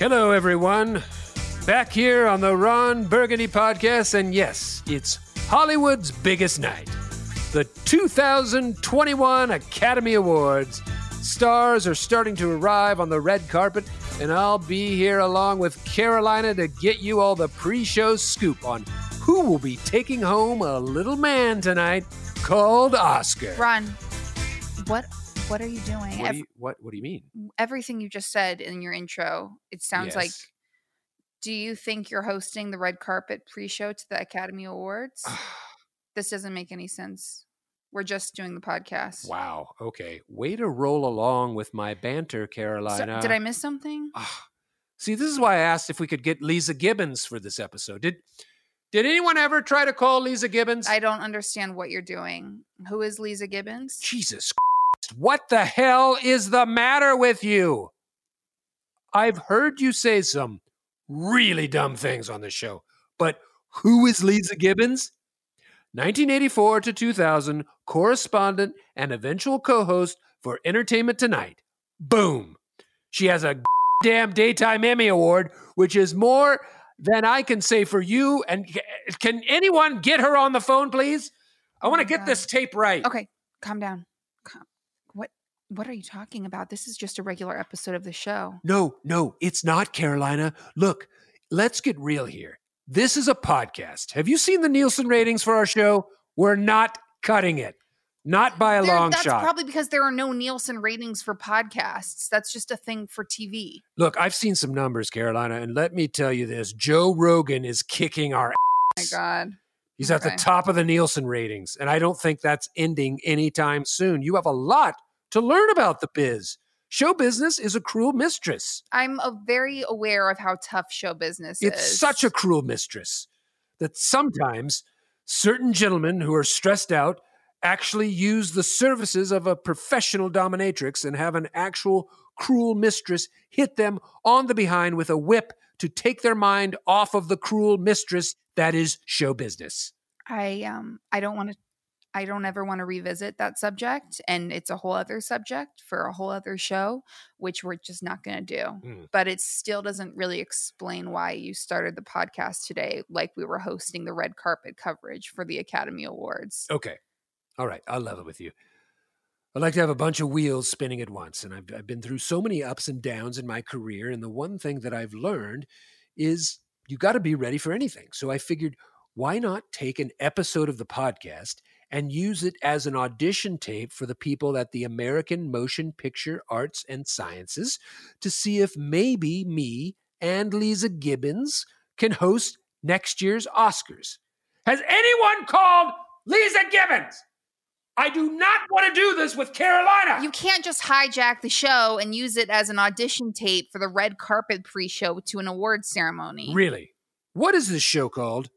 Hello, everyone. Back here on the Ron Burgundy podcast, and yes, it's Hollywood's biggest night the 2021 Academy Awards. Stars are starting to arrive on the red carpet, and I'll be here along with Carolina to get you all the pre show scoop on who will be taking home a little man tonight called Oscar. Ron, what what are you doing? What do you, what, what do you mean? Everything you just said in your intro, it sounds yes. like. Do you think you're hosting the red carpet pre-show to the Academy Awards? this doesn't make any sense. We're just doing the podcast. Wow. Okay. Way to roll along with my banter, Carolina. So, did I miss something? See, this is why I asked if we could get Leeza Gibbons for this episode. Did did anyone ever try to call Leeza Gibbons? I don't understand what you're doing. Who is Leeza Gibbons? Jesus what the hell is the matter with you? I've heard you say some really dumb things on the show, but who is Leeza Gibbons? 1984 to 2000, correspondent and eventual co host for Entertainment Tonight. Boom. She has a damn Daytime Emmy Award, which is more than I can say for you. And can anyone get her on the phone, please? I want to oh get God. this tape right. Okay, calm down. What are you talking about? This is just a regular episode of the show. No, no, it's not, Carolina. Look, let's get real here. This is a podcast. Have you seen the Nielsen ratings for our show? We're not cutting it. Not by a there, long that's shot. That's probably because there are no Nielsen ratings for podcasts. That's just a thing for TV. Look, I've seen some numbers, Carolina, and let me tell you this Joe Rogan is kicking our ass. Oh my God. He's okay. at the top of the Nielsen ratings, and I don't think that's ending anytime soon. You have a lot to learn about the biz. Show business is a cruel mistress. I'm a very aware of how tough show business it's is. It's such a cruel mistress that sometimes certain gentlemen who are stressed out actually use the services of a professional dominatrix and have an actual cruel mistress hit them on the behind with a whip to take their mind off of the cruel mistress that is show business. I um I don't want to I don't ever want to revisit that subject. And it's a whole other subject for a whole other show, which we're just not going to do. Mm. But it still doesn't really explain why you started the podcast today, like we were hosting the red carpet coverage for the Academy Awards. Okay. All right. I'll level with you. I like to have a bunch of wheels spinning at once. And I've, I've been through so many ups and downs in my career. And the one thing that I've learned is you got to be ready for anything. So I figured, why not take an episode of the podcast and use it as an audition tape for the people at the American Motion Picture Arts and Sciences to see if maybe me and Leeza Gibbons can host next year's Oscars. Has anyone called Leeza Gibbons? I do not want to do this with Carolina. You can't just hijack the show and use it as an audition tape for the red carpet pre show to an awards ceremony. Really? What is this show called?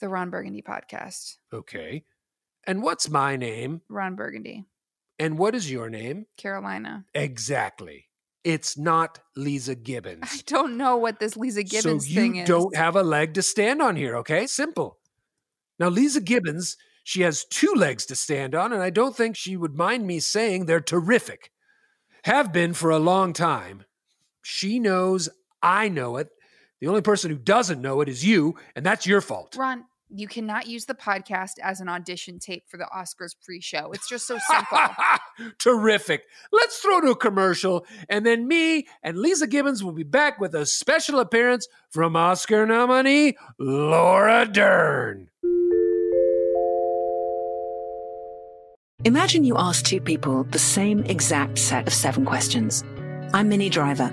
The Ron Burgundy podcast. Okay. And what's my name? Ron Burgundy. And what is your name? Carolina. Exactly. It's not Leeza Gibbons. I don't know what this Leeza Gibbons so thing is. you don't have a leg to stand on here, okay? Simple. Now, Leeza Gibbons, she has two legs to stand on, and I don't think she would mind me saying they're terrific. Have been for a long time. She knows, I know it. The only person who doesn't know it is you, and that's your fault. Ron, you cannot use the podcast as an audition tape for the Oscars pre-show. It's just so simple. Terrific. Let's throw to a commercial, and then me and Leeza Gibbons will be back with a special appearance from Oscar nominee Laura Dern. Imagine you ask two people the same exact set of seven questions. I'm Minnie Driver,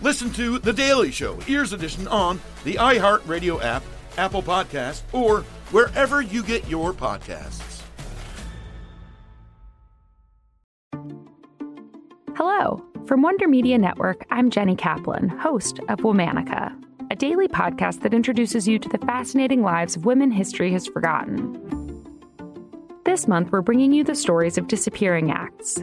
Listen to The Daily Show, Ears Edition, on the iHeartRadio app, Apple Podcasts, or wherever you get your podcasts. Hello. From Wonder Media Network, I'm Jenny Kaplan, host of Womanica, a daily podcast that introduces you to the fascinating lives of women history has forgotten. This month, we're bringing you the stories of disappearing acts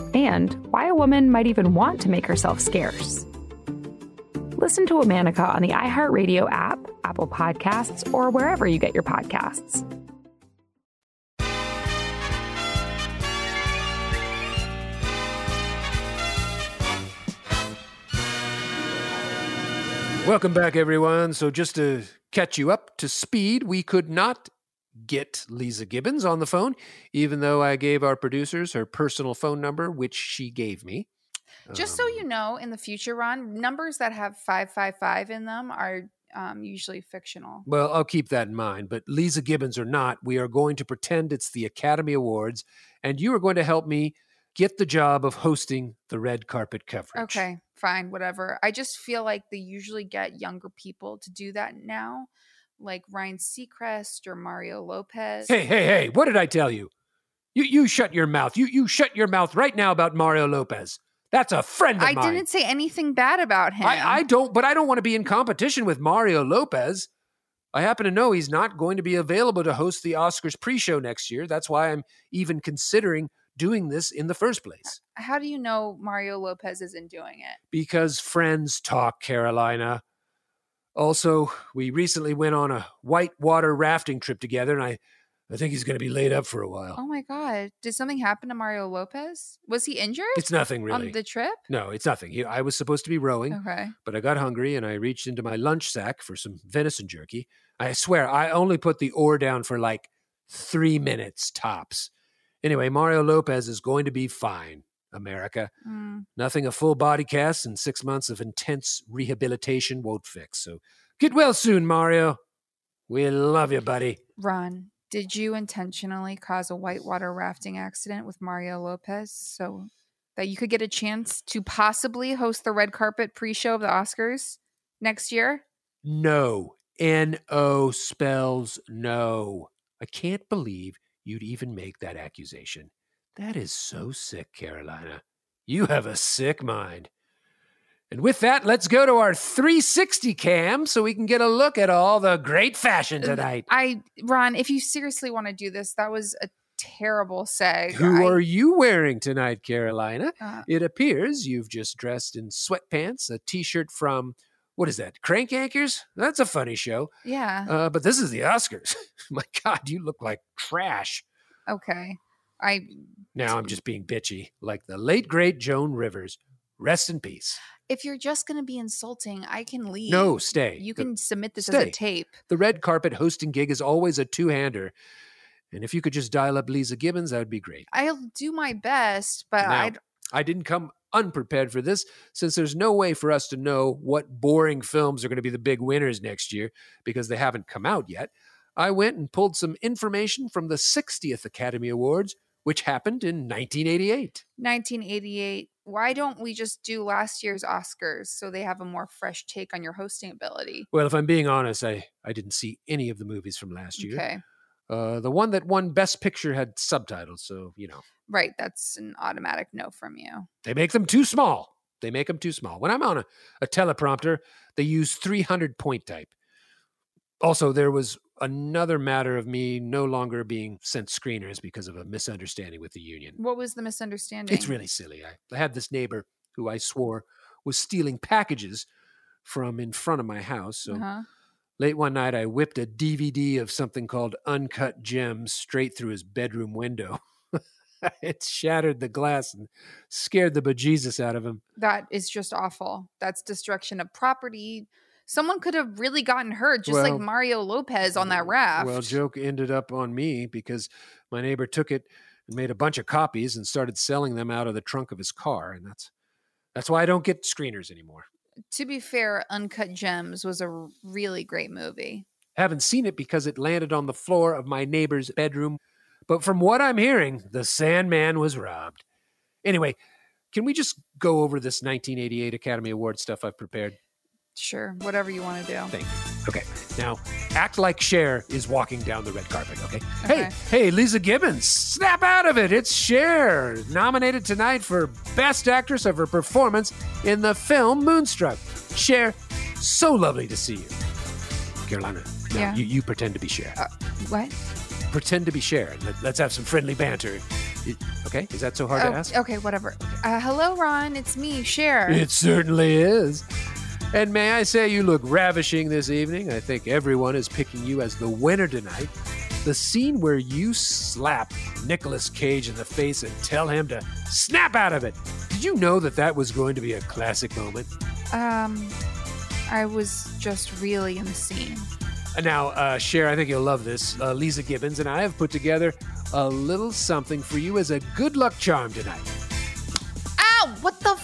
and why a woman might even want to make herself scarce. Listen to Womanica on the iHeartRadio app, Apple Podcasts, or wherever you get your podcasts. Welcome back, everyone. So, just to catch you up to speed, we could not get Leeza Gibbons on the phone, even though I gave our producers her personal phone number, which she gave me. Just so you know, in the future, Ron, numbers that have 555 in them are um, usually fictional. Well, I'll keep that in mind. But Leeza Gibbons or not, we are going to pretend it's the Academy Awards, and you are going to help me get the job of hosting the red carpet coverage. Okay, fine, whatever. I just feel like they usually get younger people to do that now, like Ryan Seacrest or Mario Lopez. Hey, hey, hey! What did I tell you? You you shut your mouth. You you shut your mouth right now about Mario Lopez. That's a friend of I mine. didn't say anything bad about him. I, I don't, but I don't want to be in competition with Mario Lopez. I happen to know he's not going to be available to host the Oscars pre-show next year. That's why I'm even considering doing this in the first place. How do you know Mario Lopez isn't doing it? Because friends talk, Carolina. Also, we recently went on a whitewater rafting trip together, and I, I think he's going to be laid up for a while. Oh my God. Did something happen to Mario Lopez? Was he injured? It's nothing really. On the trip? No, it's nothing. He, I was supposed to be rowing, Okay. but I got hungry and I reached into my lunch sack for some venison jerky. I swear, I only put the oar down for like three minutes tops. Anyway, Mario Lopez is going to be fine, America. Mm. Nothing a full body cast and six months of intense rehabilitation won't fix. So get well soon, Mario. We love you, buddy. Ron, did you intentionally cause a whitewater rafting accident with Mario Lopez so that you could get a chance to possibly host the red carpet pre show of the Oscars next year? No. N O spells no. I can't believe you'd even make that accusation. That is so sick, Carolina. You have a sick mind. And with that, let's go to our 360 cam so we can get a look at all the great fashion tonight. I, Ron, if you seriously want to do this, that was a terrible seg. Who I- are you wearing tonight, Carolina? Uh, it appears you've just dressed in sweatpants, a t shirt from, what is that, Crank Yankers? That's a funny show. Yeah. Uh, but this is the Oscars. My God, you look like trash. okay. I Now I'm just being bitchy, like the late, great Joan Rivers. Rest in peace. if you're just going to be insulting, I can leave. No, stay. You The- can submit this as a tape. The red carpet hosting gig is always a two hander. And if you could just dial up Leeza Gibbons, that would be great. I'll do my best, but I I didn't come unprepared for this since there's no way for us to know what boring films are going to be the big winners next year because they haven't come out yet. I went and pulled some information from the 60th Academy Awards, which happened in 1988. 1988. Why don't we just do last year's Oscars so they have a more fresh take on your hosting ability? Well, if I'm being honest, I, I didn't see any of the movies from last year. Okay. Uh, the one that won Best Picture had subtitles, so, you know, Right, that's an automatic no from you. they make them too small. They make them too small. When I'm on a, a teleprompter, they use 300 point type. Also, there was another matter of me no longer being sent screeners because of a misunderstanding with the union. What was the misunderstanding? It's really silly. I, I had this neighbor who I swore was stealing packages from in front of my house. So Uh-huh. late one night, I whipped a DVD of something called Uncut Gems straight through his bedroom window. it shattered the glass and scared the bejesus out of him. That is just awful. That's destruction of property. Someone could have really gotten hurt, just like Mario Lopez on that raft. Well, joke ended up on me because my neighbor took it and made a bunch of copies and started selling them out of the trunk of his car, and that's that's why I don't get screeners anymore. to be fair, Uncut Gems was a really great movie. Haven't seen it because it landed on the floor of my neighbor's bedroom, but from what I'm hearing, the Sandman was robbed. Anyway, can we just go over this 1988 Academy Award stuff I've prepared? Sure, whatever you want to do. Thank you. Okay, now act like Cher is walking down the red carpet. Okay. Okay. Hey, hey, Leeza Gibbons, snap out of it! It's Cher, nominated tonight for Best Actress of her performance in the film Moonstruck. Cher, so lovely to see you. Carolina, now Yeah. you, you pretend to be Cher. Uh, what? pretend to be Cher. Let, us have some friendly banter. Okay, is that so hard Oh, to ask? Okay, whatever. Uh, hello, Ron. It's me, Cher. It certainly is. And may I say, you look ravishing this evening. I think everyone is picking you as the winner tonight. The scene where you slap Nicolas Cage in the face and tell him to snap out of it. Did you know that that was going to be a classic moment? Um, I was just really in the scene. Now, uh, Cher, I think you'll love this. Uh, Leeza Gibbons and I have put together a little something for you as a good luck charm tonight. Ow! What the f?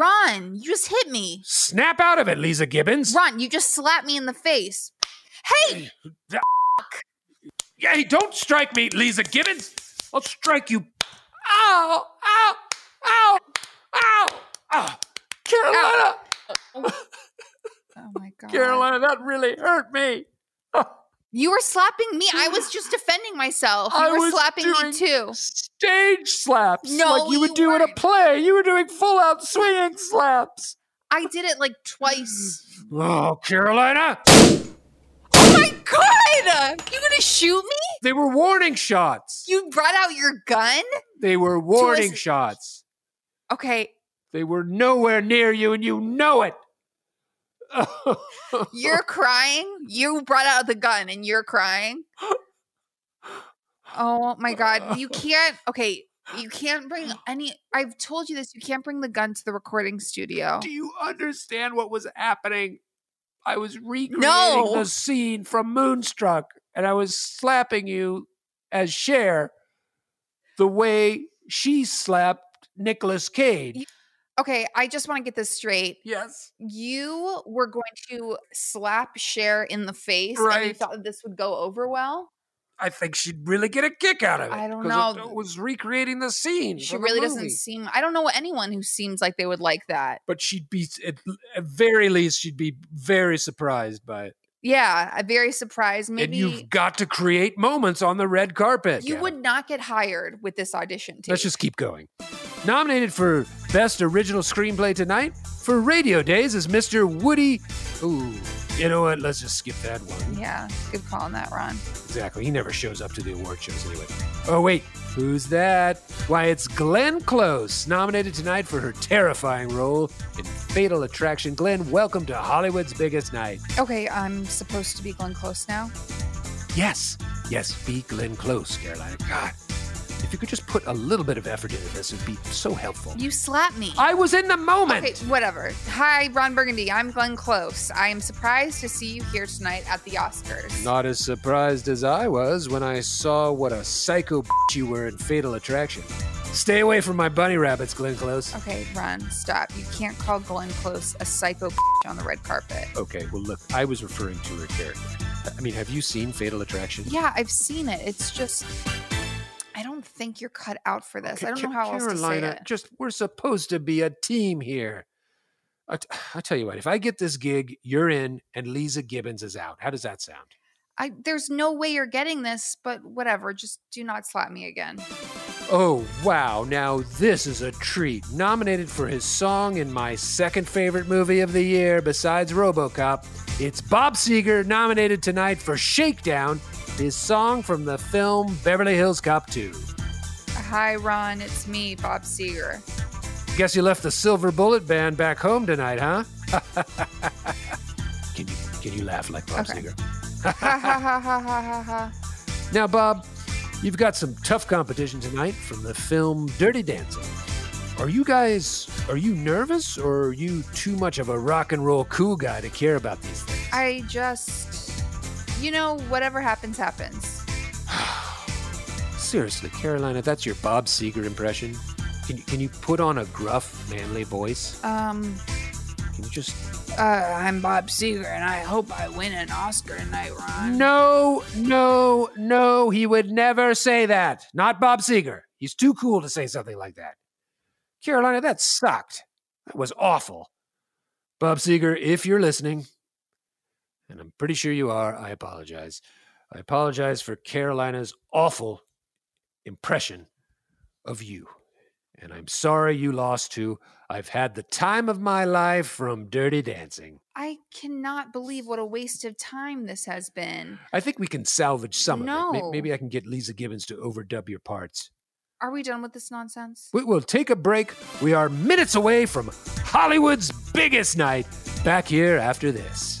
Ron, you just hit me. Snap out of it, Leeza Gibbons. Ron, you just slapped me in the face. Hey! Hey, don't strike me, Leeza Gibbons. I'll strike you. Ow! Ow! Ow! Ow! Ah, ow! Carolina! Oh my god. Carolina, that really hurt me. Ah. You were slapping me. I was just defending myself. You I were slapping me too. Stage slaps. No, like you would you do in a play. You were doing full out swinging slaps. I did it like twice. Oh, Carolina! Oh my god! You gonna shoot me? They were warning shots. You brought out your gun? They were warning shots. Okay, They were nowhere near you, and you know it. you're crying. You brought out the gun and you're crying. Oh my god. You can't okay. You can't bring any I've told you this. You can't bring the gun to the recording studio. Do you understand what was happening? I was recreating No. the scene from Moonstruck, and I was slapping you as Cher the way she slapped Nicolas Cage. Okay, I just want to get this straight. Yes. You were going to slap Cher in the face and you thought that this would go over well? I think she'd really get a kick out of it. I don't know. It was recreating the scene. She really doesn't seem I don't know anyone who seems like they would like that. But she'd be, at, at very least, she'd be very surprised by it. Yeah, I'm very surprised. Maybe and you've got to create moments on the red carpet. you Gal. would not get hired with this audition tape. Let's just keep going. Nominated for Best Original Screenplay tonight for Radio Days is Mr. Woody. Ooh, you know what? Let's just skip that one. Yeah, good call on that, Ron. Exactly. He never shows up to the award shows anyway. Oh, wait. Who's that? Why, it's Glenn Close, nominated tonight for her terrifying role in Fatal Attraction. Glenn, welcome to Hollywood's biggest night. Okay, I'm supposed to be Glenn Close now. Yes, yes, be Glenn Close, Carolina. God, if you could just put a little bit of effort into this, it'd be so helpful. You slapped me. I was in the moment. Okay, whatever. Hi, Ron Burgundy. I'm Glenn Close. I am surprised to see you here tonight at the Oscars. Not as surprised as I was when I saw what a psycho bitch you were in Fatal Attraction. Stay away from my bunny rabbits, Glenn Close. Okay, Ron, stop. You can't call Glenn Close a psycho on the red carpet. Okay, well, look, I was referring to her character. I mean, have you seen Fatal Attraction? Yeah, I've seen it. It's just, don't think you're cut out for this. I don't know how else to say it. just we're supposed to be a team here. I, t- I tell you what, if I get this gig, you're in, and Leeza Gibbons is out. How does that sound? I, there's no way you're getting this, but whatever. Just do not slap me again. Oh, wow. Now, this is a treat. Nominated for his song in my second favorite movie of the year, besides Robocop, it's Bob Seger, nominated tonight for Shakedown, his song from the film Beverly Hills Cop 2. Hi, Ron. It's me, Bob Seger. Guess you left the Silver Bullet Band back home tonight, huh? can you can you laugh like Bob Okay. Seger? ha ha ha ha ha ha ha. Now, Bob, you've got some tough competition tonight from the film Dirty Dancing. Are you guys are you nervous or are you too much of a rock and roll cool guy to care about these things? I just, you know, whatever happens, happens. Seriously, Carolina, that's your Bob Seger impression. Can you, can you put on a gruff, manly voice? Um, Can you just uh, I'm Bob Seger, and I hope I win an Oscar tonight, Ron. No, no, no, he would never say that. Not Bob Seger. He's too cool to say something like that. Carolina, that sucked. That was awful. Bob Seger, if you're listening, and I'm pretty sure you are, I apologize. I apologize for Carolina's awful impression of you. And I'm sorry you lost to I've had the time of my life from Dirty Dancing. I cannot believe what a waste of time this has been. I think we can salvage some of it. No. Maybe I can get Leeza Gibbons to overdub your parts. Are we done with this nonsense? We will take a break. We are minutes away from Hollywood's biggest night. Back here after this.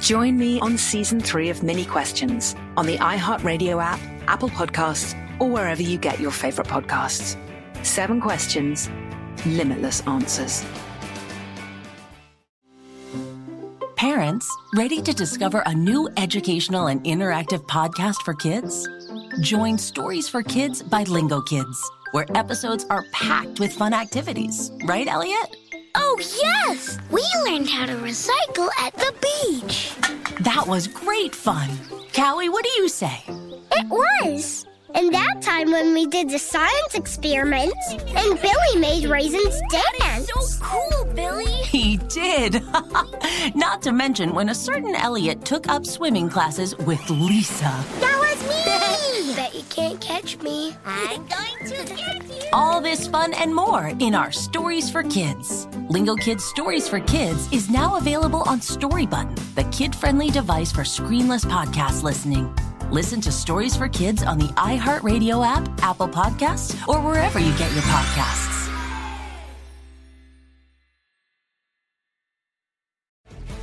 Join me on season three of Minnie Questions on the iHeartRadio app, Apple Podcasts, or wherever you get your favorite podcasts. Seven questions, limitless answers. Parents, ready to discover a new educational and interactive podcast for kids? Join Stories for Kids by Lingokids, where episodes are packed with fun activities. Right, Elliot? Oh, yes! We learned how to recycle at the beach. That was great fun. Callie, what do you say? It was. And that time when we did the science experiments and Billy made raisins dance. So cool, Billy. He did. Not to mention when a certain Elliot took up swimming classes with Lisa was me. Bet you can't catch me. I'm going to get you. All this fun and more in our Stories for Kids. Lingokids Stories for Kids is now available on Story Button, the kid-friendly device for screenless podcast listening. Listen to Stories for Kids on the iHeartRadio app, Apple Podcasts, or wherever you get your podcasts.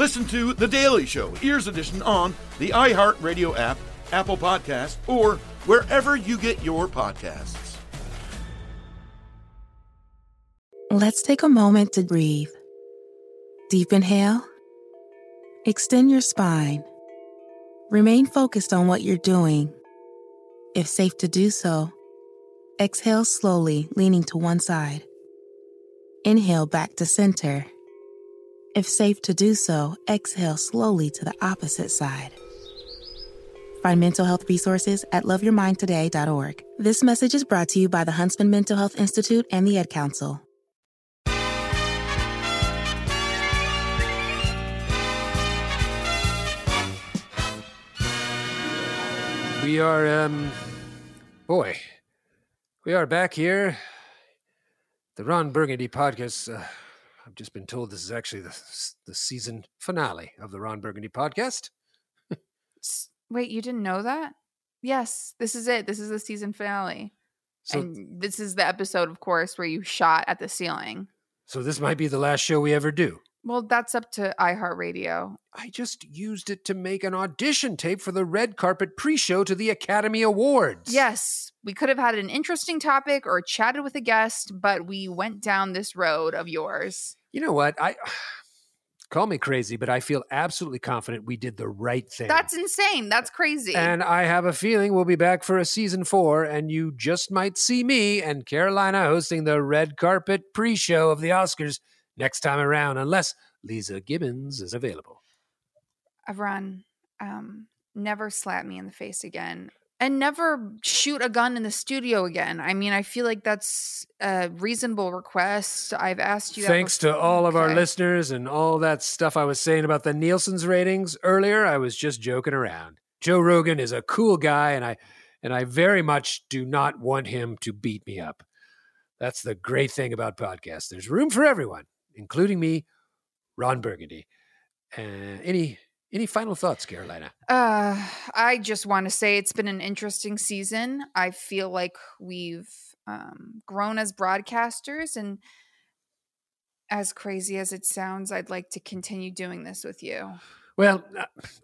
Listen to The Daily Show, Ears Edition, on the iHeartRadio app, Apple Podcast, or wherever you get your podcasts. Let's take a moment to breathe. Deep inhale. Extend your spine. Remain focused on what you're doing. If safe to do so, exhale slowly, leaning to one side. Inhale back to center. If safe to do so, exhale slowly to the opposite side. Find mental health resources at loveyourmindtoday.org. This message is brought to you by the Huntsman Mental Health Institute and the Ad Council. We are, um, boy, we are back here. The Ron Burgundy podcast. Uh, I've just been told this is actually the the season finale of the Ron Burgundy podcast. Wait, you didn't know that? Yes, this is it. This is the season finale. So- and this is the episode, of course, where you shot at the ceiling. So this might be the last show we ever do. Well, that's up to iHeartRadio. I just used it to make an audition tape for the red carpet pre-show to the Academy Awards. Yes, we could have had an interesting topic or chatted with a guest, but we went down this road of yours. You know what? I call me crazy, but I feel absolutely confident we did the right thing. That's insane. That's crazy. and I have a feeling we'll be back for a season four, and you just might see me and Carolina hosting the red carpet pre show of the Oscars next time around, unless Leeza Gibbons is available. Avron, um, never slap me in the face again. And never shoot a gun in the studio again. I mean, I feel like that's a reasonable request. I've asked you that Thanks to all of our listeners and all that stuff I was saying about the Nielsen's ratings earlier, I was just joking around. Joe Rogan is a cool guy, and I and I very much do not want him to beat me up. That's the great thing about podcasts. There's room for everyone, including me, Ron Burgundy. Uh, any any final thoughts, Carolina? Uh, I just want to say it's been an interesting season. I feel like we've um, grown as broadcasters, and as crazy as it sounds, I'd like to continue doing this with you. Well,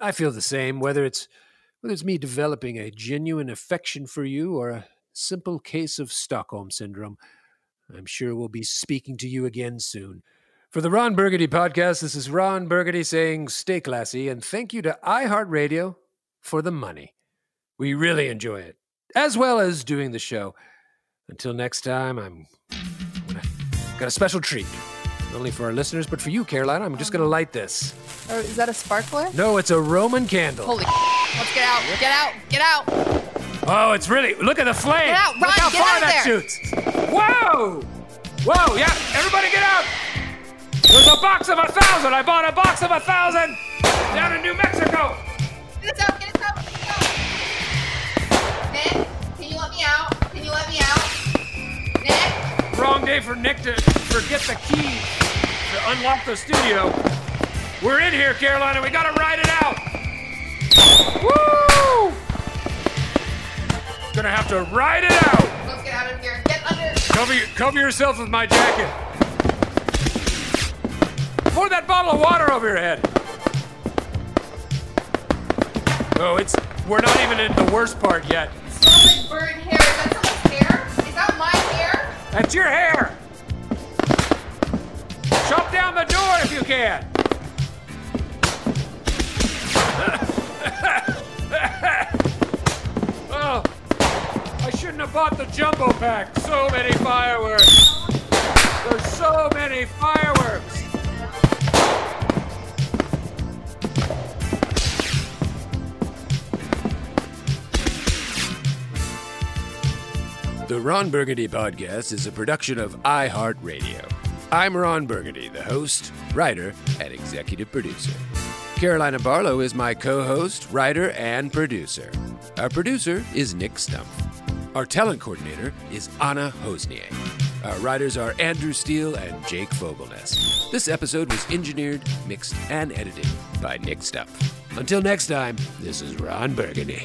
I feel the same, whether it's whether it's me developing a genuine affection for you or a simple case of Stockholm syndrome. I'm sure we'll be speaking to you again soon. For the Ron Burgundy podcast, this is Ron Burgundy saying stay classy and thank you to iHeartRadio for the money. We really enjoy it, as well as doing the show. Until next time, I'm gonna, got a special treat. Not only for our listeners, but for you, Caroline. I'm just going to light this. Or is that a sparkler? No, it's a Roman candle. Holy Let's get out. Get out. Get out. Oh, it's really. Look at the flame. Get out, Look how get far out of that there. shoots. Whoa! Whoa, yeah, everybody get out! There's a box of a thousand! I bought a box of a thousand down in New Mexico! Get us out. Get us out. Get us out. Nick, can you let me out? Can you let me out? Nick? Wrong day for Nick to forget the key to unlock the studio. We're in here, Carolina. We gotta ride it out. Woo! Gonna have to ride it out. Let's get out of here. Get under. Cover, cover yourself with my jacket. Pour that bottle of water over your head. Oh, it's. We're not even in the worst part yet. Smells like burnt hair. Is that someone's hair? Is that my hair? That's your hair. Chop down the door if you can. oh, I shouldn't have bought the jumbo pack. So many fireworks. There's so many fireworks. The Ron Burgundy Podcast is a production of iHeartRadio. I'm Ron Burgundy, the host, writer, and executive producer. Carolina Barlow is my co host, writer, and producer. Our producer is Nick Stumpf. Our talent coordinator is Anna Hossnieh. Our writers are Andrew Steele and Jake Fogelnest. This episode was engineered, mixed, and edited by Nick Stumpf. Until next time, this is Ron Burgundy.